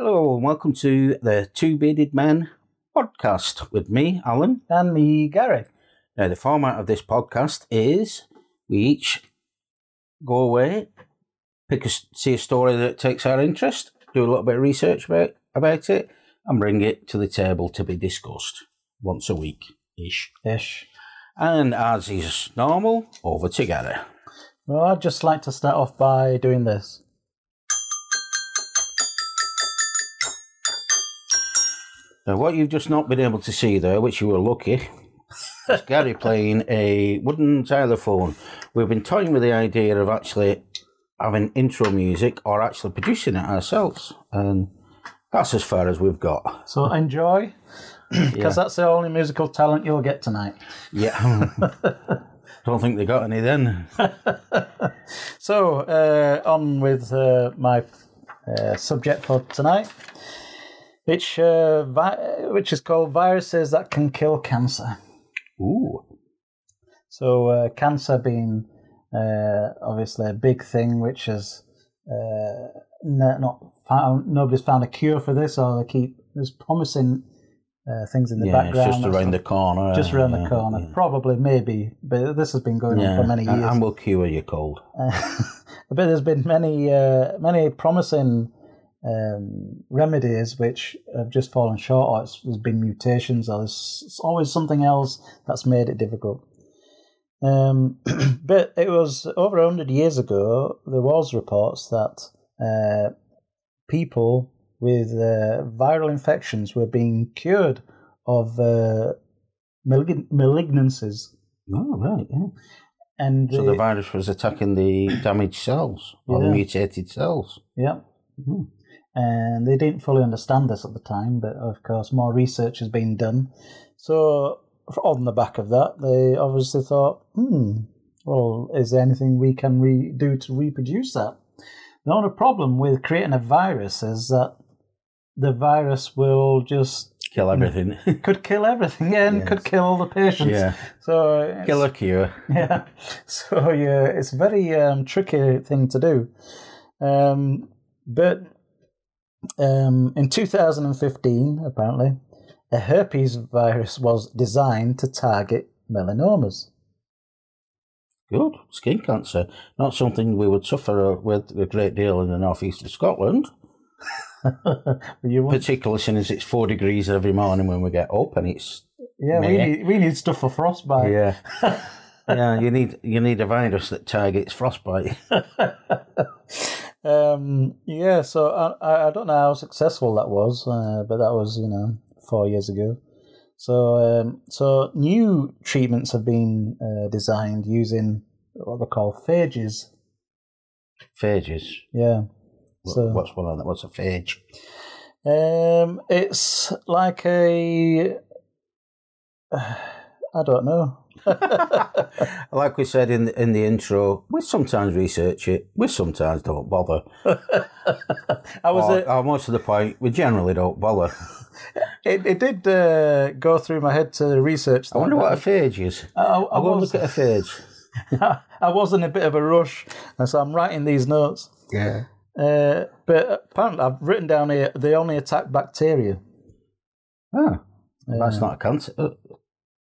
Hello, and welcome to the Two Bearded Men podcast with me, Alan. And me, Gary. Now, the format of this podcast is we each go away, pick a, see a story that takes our interest, do a little bit of research about, about it, and bring it to the table to be discussed once a week ish. Ish. And as is normal, over together. Well, I'd just like to start off by doing this. Now, what you've just not been able to see there, which you were lucky, is Gary playing a wooden xylophone. We've been toying with the idea of actually having intro music or actually producing it ourselves, and that's as far as we've got. So enjoy, because that's the only musical talent you'll get tonight. Yeah. Don't think they got any then. So, uh, on with uh, my uh, subject for tonight, which, uh, vi- which is called Viruses That Can Kill Cancer. Ooh. So, uh, cancer being uh, obviously a big thing, which is uh, n- not found, nobody's found a cure for this, or they keep there's promising uh, things in the Yeah, background. it's just around the corner. just around yeah, the corner. Yeah. Probably, maybe, but this has been going on for many years. and we'll cure your cold. but there's been many, uh, many promising um, remedies which have just fallen short. Or it's, there's been mutations, or there's it's always something else that's made it difficult. Um, but it was over hundred years ago. There was reports that uh, people with uh, viral infections were being cured of uh, malig- malignancies, Oh, right, yeah. and So the virus was attacking the damaged cells or the mutated cells. Yeah. Mhm. And they didn't fully understand this at the time, but of course, more research has been done. So, on the back of that, they obviously thought, hmm, well, is there anything we can re- do to reproduce that? The only problem with creating a virus is that the virus will just Kill everything. could kill everything and Yes. could kill the patients. yeah. So it's- Kill a cure. yeah. So yeah, it's a very um, tricky thing to do. Um, but um, in 2015, apparently, a herpes virus was designed to target melanomas. Good. Skin cancer. Not something we would suffer with a great deal in the northeast of Scotland, you particularly since it's four degrees every morning when we get up and it's yeah, we need, we need stuff for frostbite. yeah. yeah, you need you need a virus that targets frostbite. um, yeah, so I, I- don't know how successful that was, uh, but that was you know four years ago. So um, so new treatments have been uh, designed using what they call phages. Phages. Yeah. What- So What's one of that? What's a phage? um, it's like a I don't know. like we said in the, in the intro, we sometimes research it, we sometimes don't bother. I was or, uh, or most of the point, we generally don't bother. it, it did uh, go through my head to research. I wonder what a phage is. I, I, and was, look at a phage. I was in a bit of a rush, and so I'm writing these notes. Yeah. Uh, but apparently, I've written down here they only attack bacteria. Ah, that's not a cancer.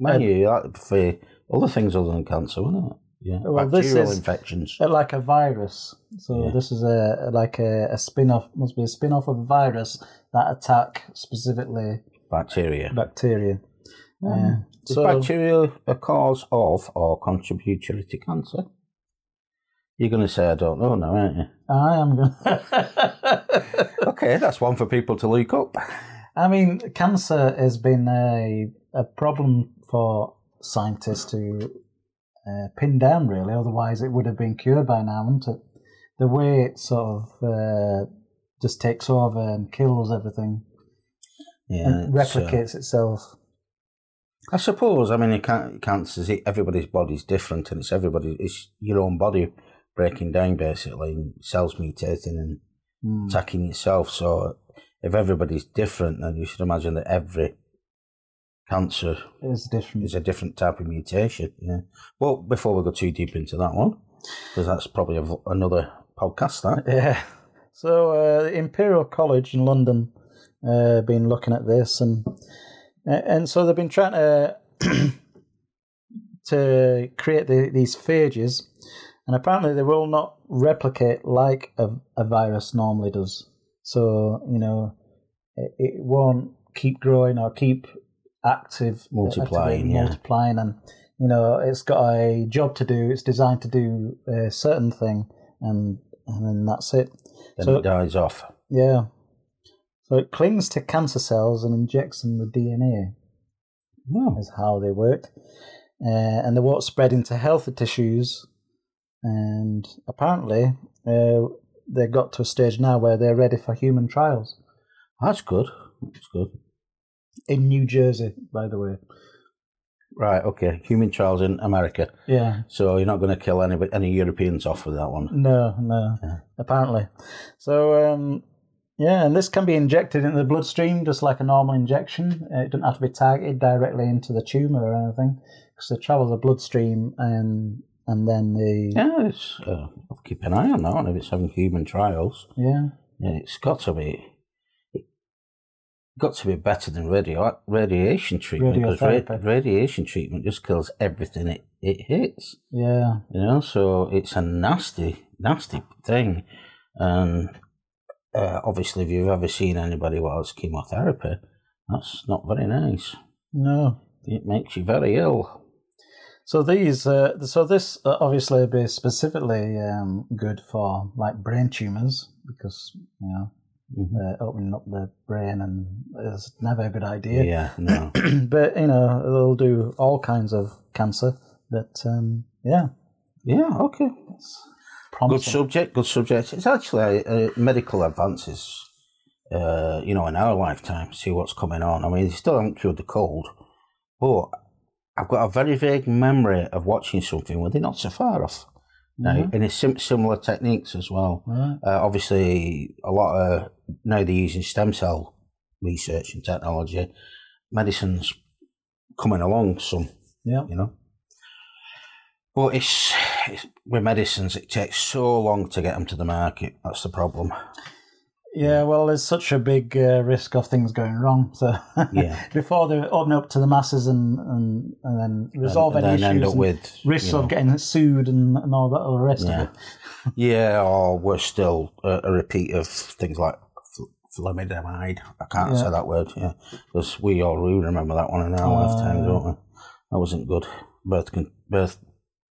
You, that for other things other than cancer, isn't it? Yeah. Well, this Bacterial is- infections. Like a virus. So Yeah. this is a like a, a spin off. Must be a spin off of a virus that attack specifically Bacteria. bacteria. Uh, Is so bacteria a cause of or contributory to cancer? You're going to say I don't know now, aren't you? I am going. Okay, that's one for people to look up. I mean, cancer has been a a problem for scientists to uh, pin down. Really, otherwise it would have been cured by now, wouldn't it? The way it sort of uh, just takes over and kills everything Yeah, and uh, replicates itself. I suppose. I mean, you can't. Cancers. Everybody's body's different, and it's everybody. It's your own body breaking down basically, and cells mutating and Mm. attacking itself. So, if everybody's different, then you should imagine that every cancer It's different. is a different type of mutation. Yeah. Well, before we go too deep into that one, because that's probably a, another podcast. That Yeah. So uh, Imperial College in London uh, been looking at this, and and so they've been trying to to create the, these phages, and apparently they will not replicate like a, a virus normally does. So you know, it, it won't keep growing or keep active, Multiplying, activating, yeah. multiplying, and you know, it's got a job to do. It's designed to do a certain thing, and and then that's it. Then So- it dies off. Yeah. So it clings to cancer cells and injects them with DNA. Oh. Is how they work, uh, and they won't spread into healthy tissues. And apparently, uh, they got to a stage now where they're ready for human trials That's good. That's good. In New Jersey, by the way. Right, okay. Human trials in America. Yeah. So you're not going to kill any any Europeans off with that one. No, no. Yeah. Apparently. So, um, yeah, and this can be injected into the bloodstream just like a normal injection. Uh, It doesn't have to be targeted directly into the tumor or anything because they travel the bloodstream and and then the Yeah, it's, uh, I'll keep an eye on that one if it's having human trials. yeah Yeah, it's got to be got to be better than radio radiation treatment because Radiotherapy. radiation treatment just kills everything it, it hits. yeah You know, so it's a nasty, nasty thing. And uh, obviously, if you've ever seen anybody has chemotherapy, that's not very nice. no. It makes you very ill. So these uh, so this uh, obviously would be specifically um, good for like brain tumors because you know Mhm. uh, opening up the brain and it's never a good idea. Yeah, no. but you know they'll do all kinds of cancer. But um, yeah, yeah, okay. Good subject, good subject. It's actually uh, medical advances, uh, you know, in our lifetime, see what's coming on. I mean, they still haven't cured the cold, but I've got a very vague memory of watching something where they're not so far off. Now, Mhm. and it's sim- similar techniques as well. Right. Uh, obviously, a lot of now they're using stem cell research and technology. Medicine's coming along some, Yeah. you know. But it's, it's with medicines, it takes so long to get them to the market. That's the problem. Yeah, well, there's such a big uh, risk of things going wrong. So Yeah. before they open up to the masses and and, and then resolve and any then issues with risks you know, of getting sued and, and all that all the rest Yeah. of it. yeah, or we're still a, a repeat of things like thalidomide. I can't Yeah. say that word. Yeah, because we all we remember that one in our Uh, lifetime, don't we? That wasn't good. Birth, con- birth.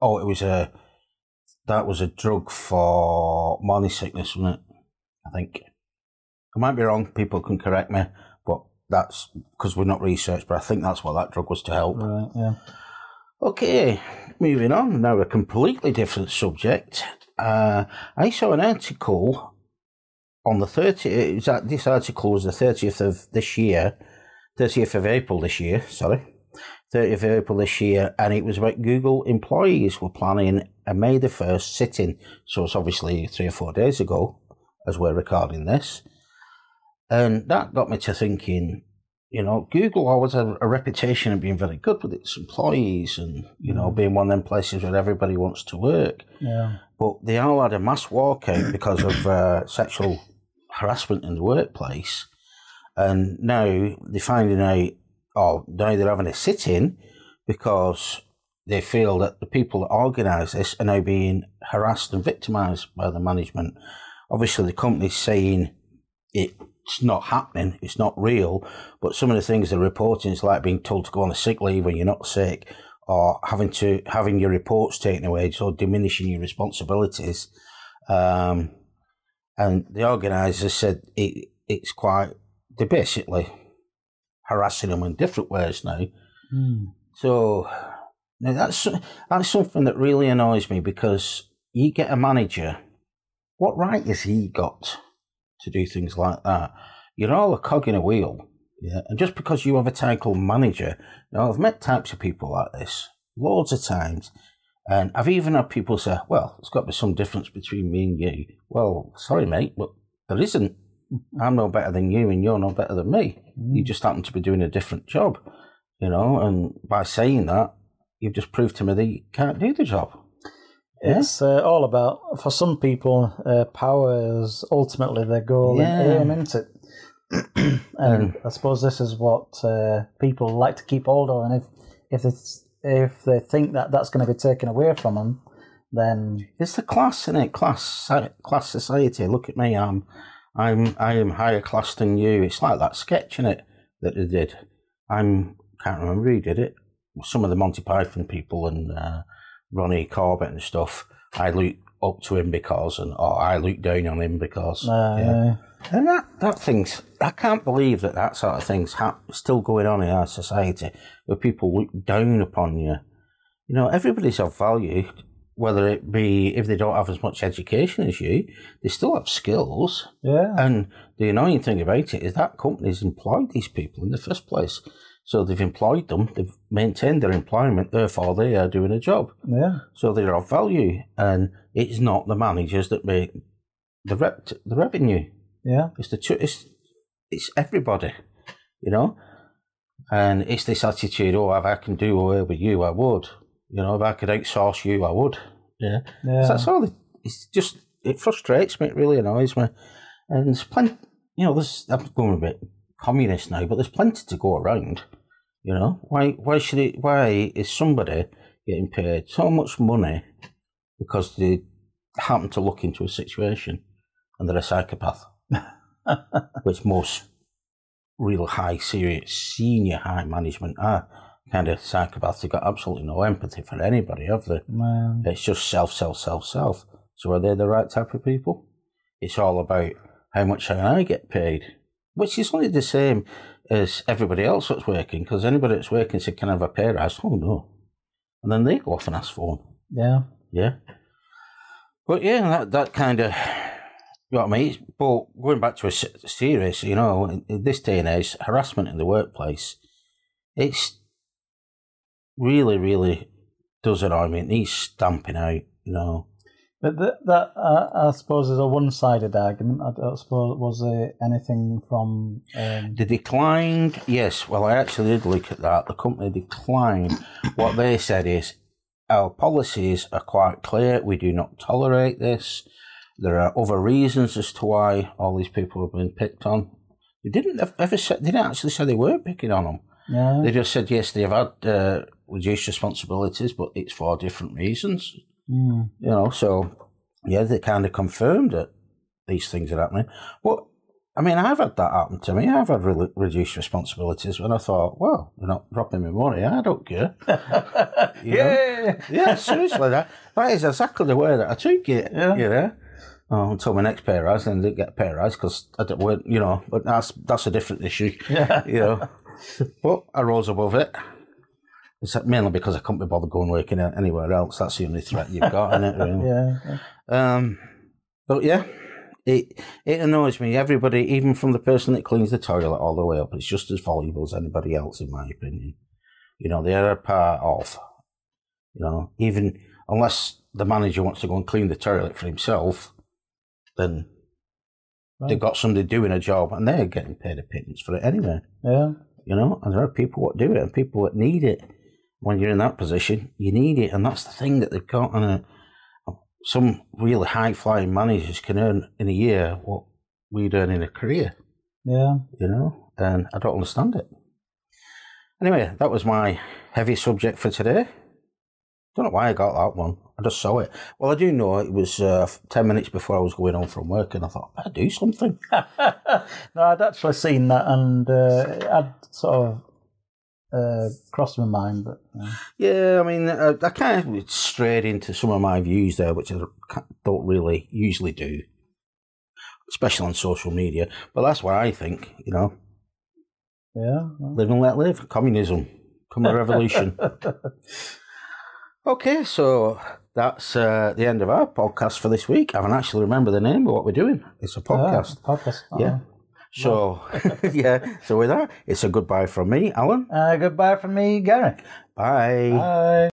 Oh, it was a. That was a drug for morning sickness, wasn't it? I think. I might be wrong. People can correct me, but that's because we're not researched. But I think that's what that drug was to help. Right. Yeah. Okay, moving on. Now, a completely different subject. Uh, I saw an article on the 30th. It was this article was the 30th of this year, 30th of April this year, sorry. 30th of April this year, and it was about Google employees were planning a May the 1st sitting. So it's obviously three or four days ago as we're recording this. And that got me to thinking, you know, Google always had a reputation of being very good with its employees and, you know, being one of them places where everybody wants to work. Yeah. But they all had a mass walkout because of uh, sexual harassment in the workplace. And now they're finding out, or now they're having a sit in because they feel that the people that organise this are now being harassed and victimised by the management. Obviously, the company's saying it's not happening, it's not real, but some of the things they're reporting is like being told to go on a sick leave when you're not sick, or having to having your reports taken away, so diminishing your responsibilities. Um, and the organisers said it, it's quite they're basically harassing them in different ways now. Hmm. So now that's that's something that really annoys me because you get a manager. What right has he got to do things like that? You're all a cog in a wheel. Yeah. And just because you have a title manager, now I've met types of people like this loads of times. And I've even had people say, well, there's got to be some difference between me and you. Well, sorry, mate, but there isn't. I'm no better than you and you're no better than me. Mm. You just happen to be doing a different job, you know, and by saying that, you've just proved to me that you can't do the job. It's uh, all about, for some people, uh, power is ultimately their goal Yeah. and aim, isn't it? and I suppose this is what uh, people like to keep hold of, and if if it's if they think that that's going to be taken away from them, then It's the class, isn't it? Class, class society. Look at me. I'm, I'm, I am higher class than you. It's like that sketch, is it? That they did. I'm can't remember who did it. Some of the Monty Python people and uh, Ronnie Corbett and stuff. I look up to him because, and or I look down on him because. uh, yeah. And that, that thing's, I can't believe that that sort of thing's hap- still going on in our society where people look down upon you. You know, everybody's of value, whether it be if they don't have as much education as you, they still have skills. yeah, And the annoying thing about it is that companies employed these people in the first place. So they've employed them, they've maintained their employment, therefore they are doing a job. yeah, So they're of value. And it's not the managers that make the, rep- the revenue. yeah, It's the it's it's everybody, you know, and it's this attitude. Oh, if I can do away with you, I would. You know, if I could outsource you, I would. Yeah, yeah. so that's all. It, it's just it frustrates me. It really annoys me. And there's plenty. You know, there's I'm going a bit communist now, but there's plenty to go around. You know, why why should it? Why is somebody getting paid so much money because they happen to look into a situation and they're a psychopath? which most real high, serious, senior high management are kind of psychopaths. They've got absolutely no empathy for anybody, have they? It's just self, self, self, self. So are they the right type of people? It's all about how much can I get paid, which is only the same as everybody else that's working. Because anybody that's working said, "Can I have a pay rise?" Oh no, and then they go off and ask for one. yeah, Yeah. But yeah, that that kind of, you know what I mean? But going back to a serious, you know, in, in this day and age, harassment in the workplace, it's really, really does annoy me. It needs stamping out, you know. But th- that, uh, I suppose, is a one-sided argument. I don't suppose was there anything from. Um, The declined, yes, well, I actually did look at that. The company declined. what they said is, our policies are quite clear. We do not tolerate this. There are other reasons as to why all these people have been picked on. They didn't ever say, they didn't actually say they weren't picking on them. They just said, yes, they've had uh, reduced responsibilities, but it's for different reasons. Mm, You know, so yeah, they kind of confirmed that these things are happening. But I mean, I've had that happen to me. I've had re- reduced responsibilities when I thought, well, they're not dropping me money. I don't care. Yeah, yeah, seriously, that that is exactly the way that I took it. Yeah. You know. Oh, until my next pay rise, then I didn't get a pay rise because I didn't, you know. But that's that's a different issue. yeah, You know. but I rose above it. It's mainly because I couldn't be bothered going working anywhere else. That's the only threat you've got, isn't it? Really? yeah. Um, but yeah, it it annoys me. Everybody, even from the person that cleans the toilet all the way up, it's just as valuable as anybody else, in my opinion. You know, they are a part of. You know, even unless the manager wants to go and clean the toilet for himself, then they've got somebody doing a job and they're getting paid a pittance for it anyway. yeah. You know, and there are people that do it and people that need it. When you're in that position, you need it, and that's the thing that they've got. And uh, some really high flying managers can earn in a year what we'd earn in a career. Yeah. You know, and I don't understand it. Anyway, that was my heavy subject for today. Don't know why I got that one. I just saw it. Well, I do know it was uh, ten minutes before I was going home from work, and I thought I better do something. no, I'd actually seen that and uh, had sort of uh, crossed my mind, but uh, Yeah, I mean, uh, I kind of strayed into some of my views there, which I don't really usually do, especially on social media. But that's what I think, you know, yeah. well. live and let live. Communism, come a revolution. okay, so that's uh, the end of our podcast for this week. I haven't actually remembered the name of what we're doing. It's a podcast. Yeah, podcast. Yeah. So, yeah. So with that, it's a goodbye from me, Alan. Uh, goodbye from me, Gary. Bye. Bye.